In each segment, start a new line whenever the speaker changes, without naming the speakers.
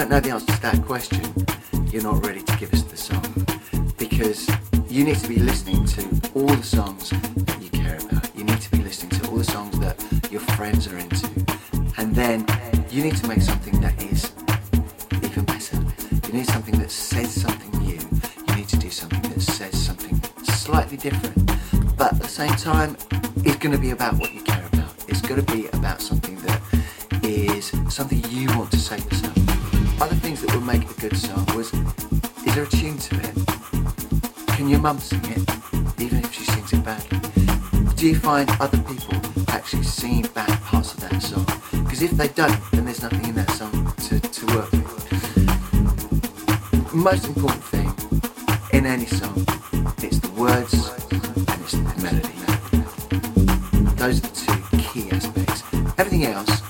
don't know the answer to that question, you're not ready to give us the song. Because you need to be listening to all the songs that you care about. You need to be listening to all the songs that your friends are into. And then you need to make something that is even better. You need something that says something new. You need to do something that says something slightly different. But at the same time, it's going to be about what you care about. It's going to be about something Other things that would make a good song was, is there a tune to it? Can your mum sing it, even if she sings it badly? Do you find other people actually singing back parts of that song? Because if they don't, then there's nothing in that song to, to work with. Most important thing in any song, it's the words and it's the melody. Those are the two key aspects. Everything else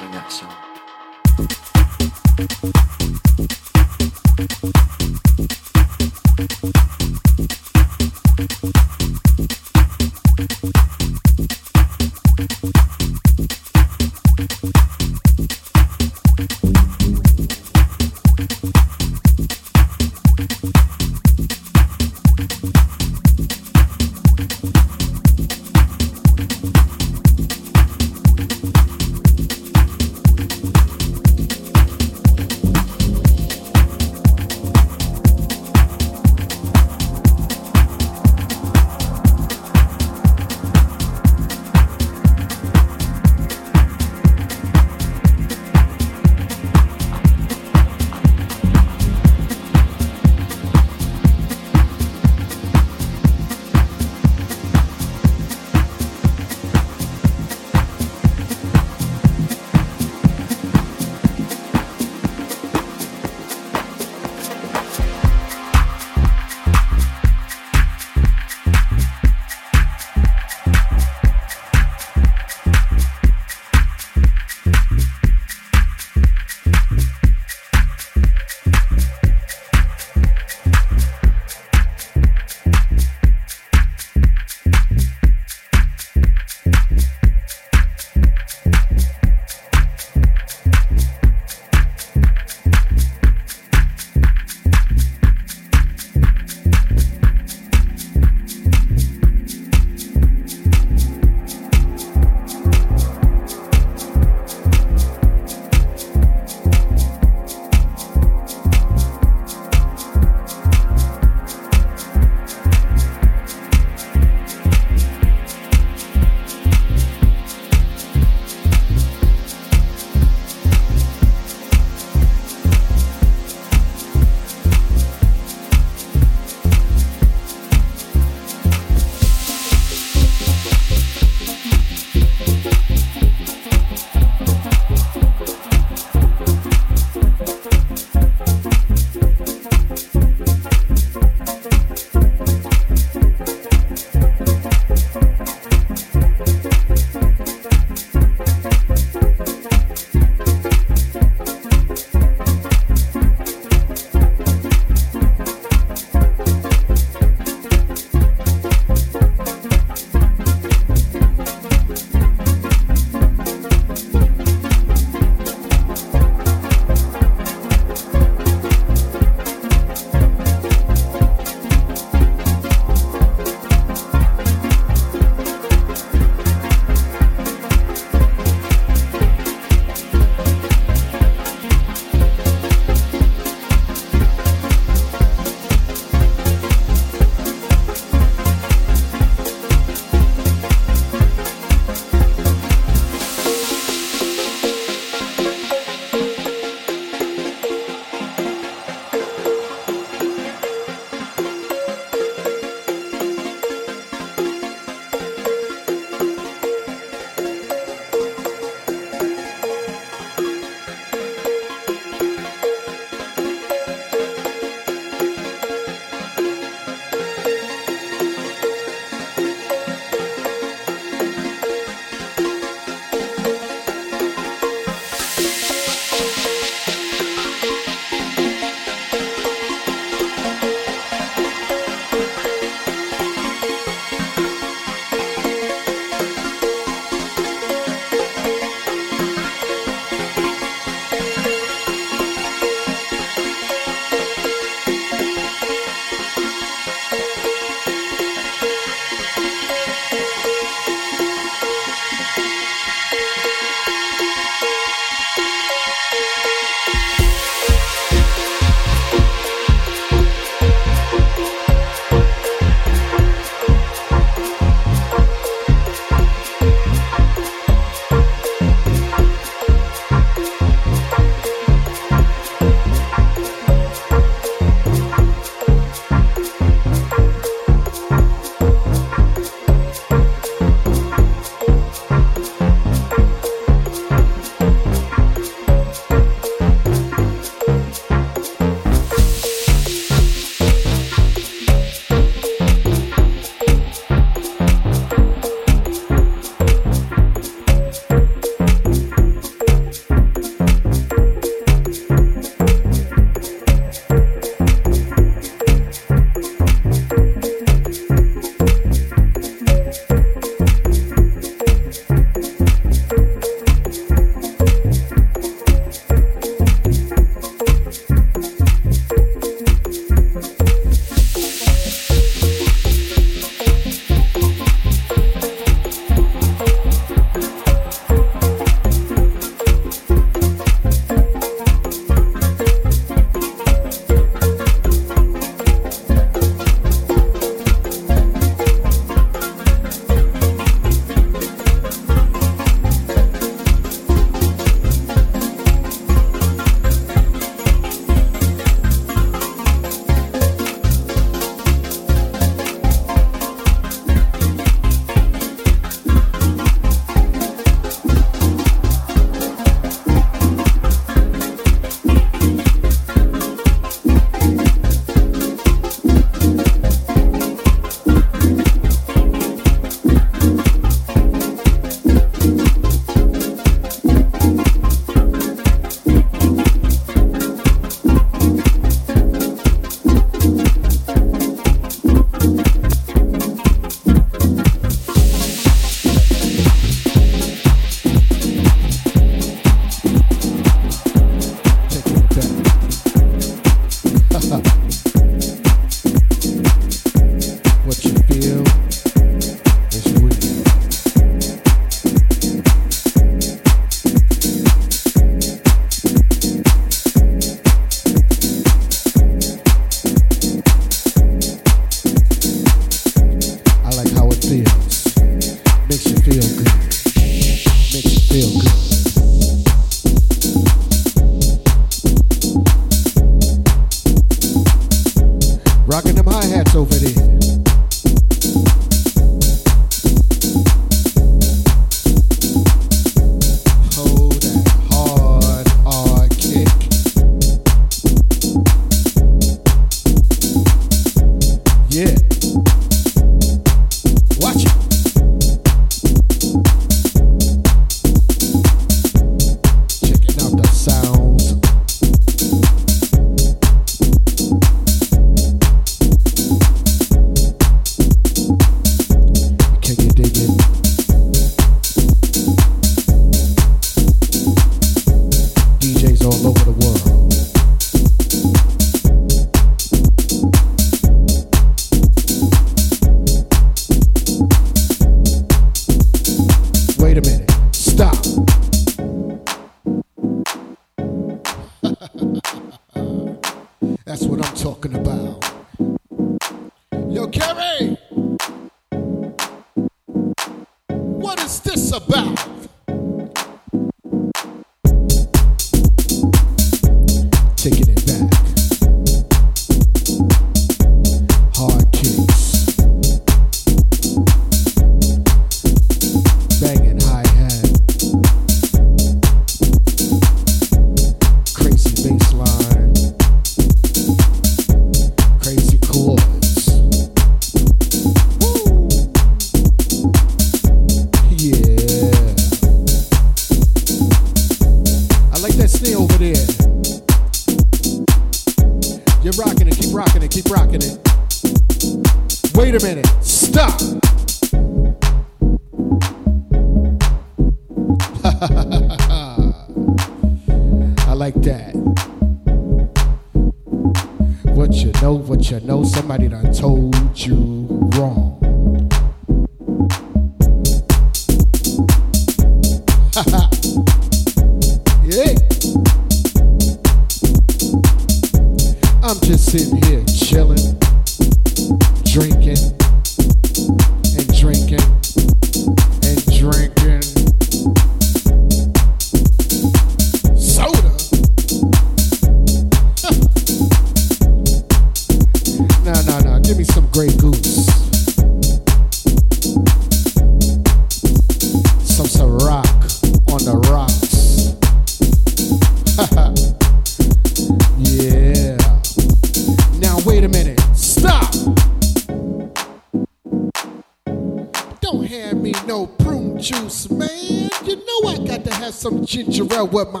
matter what my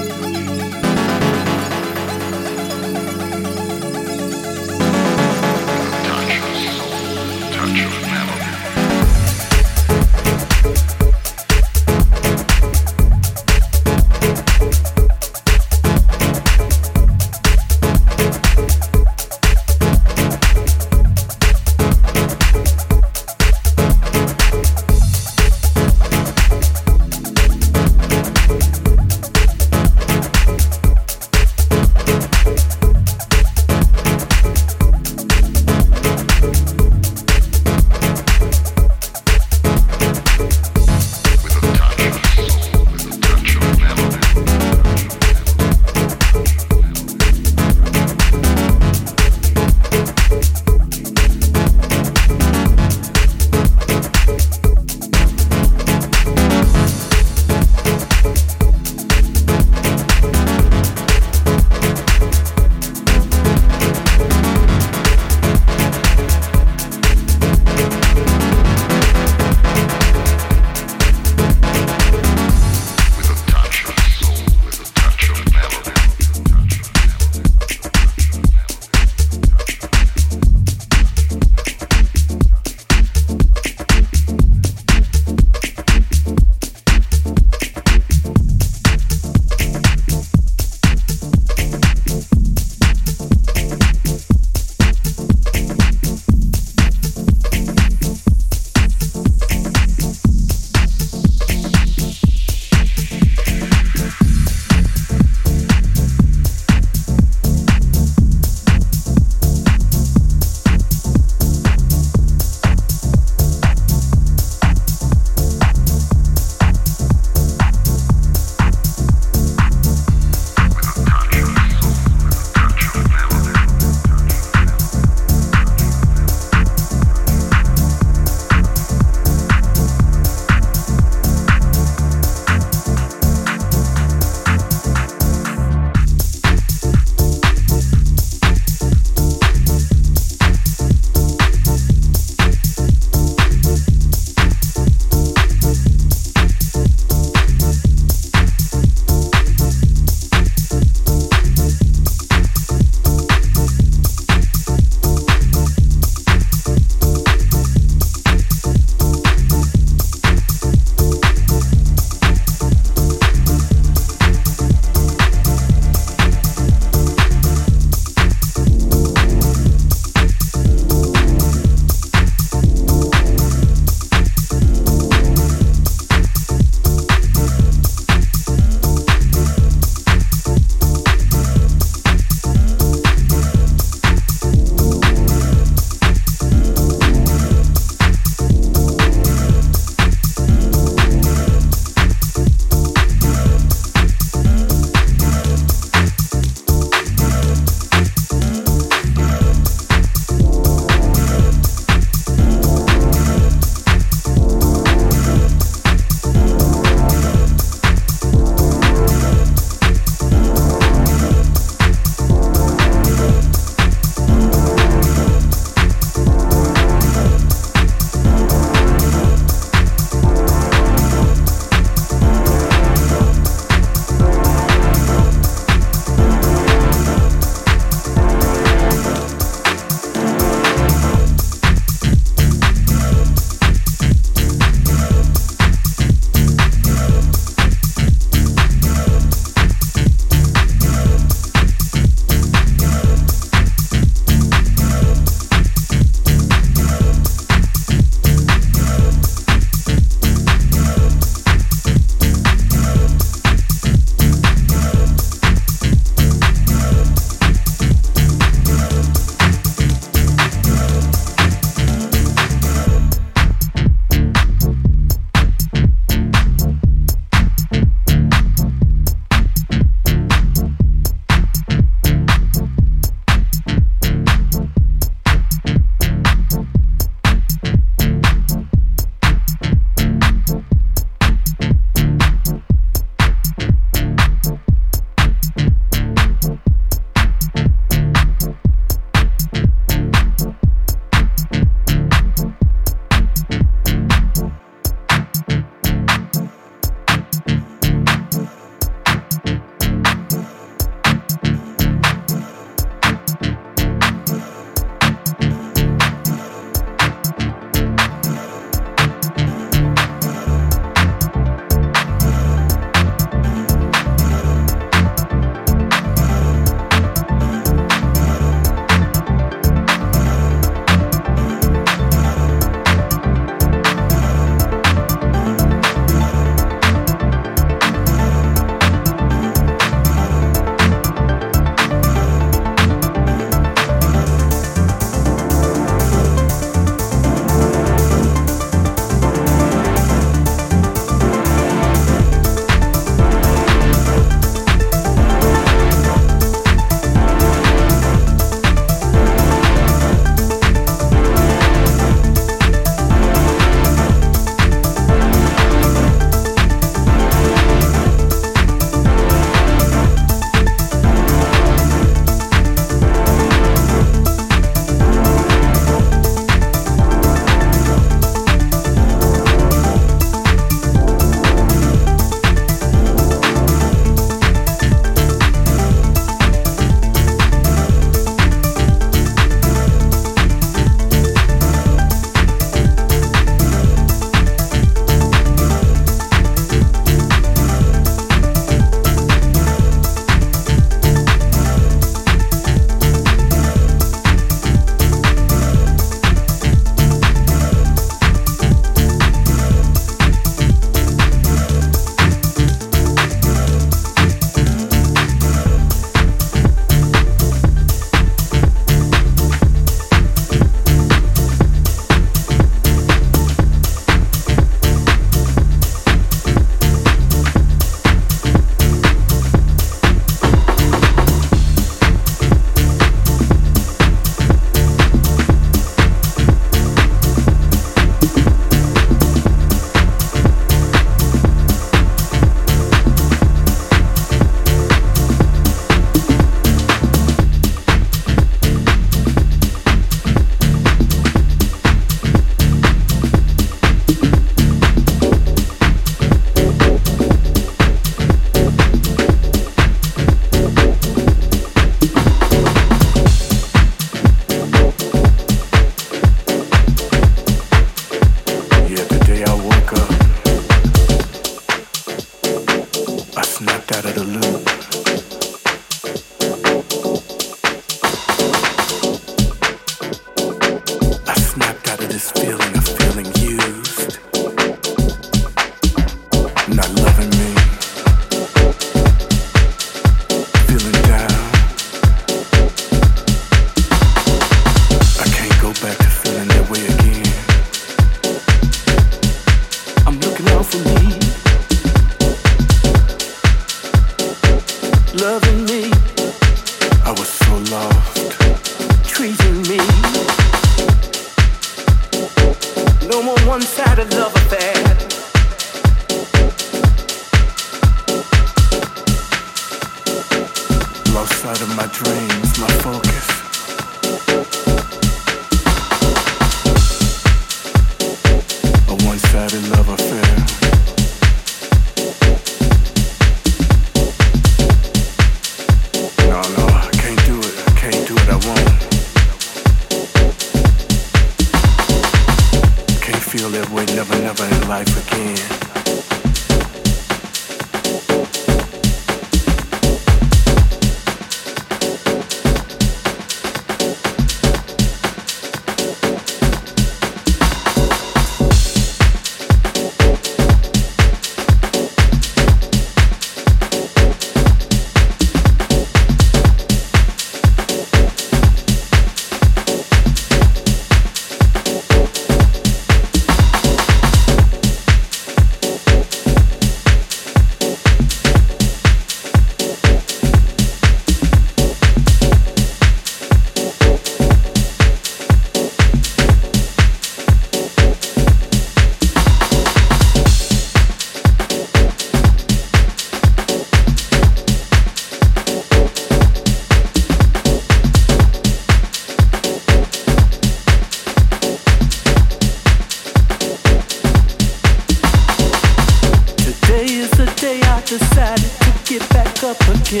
Today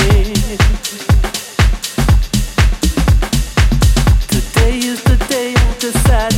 is the day I decided.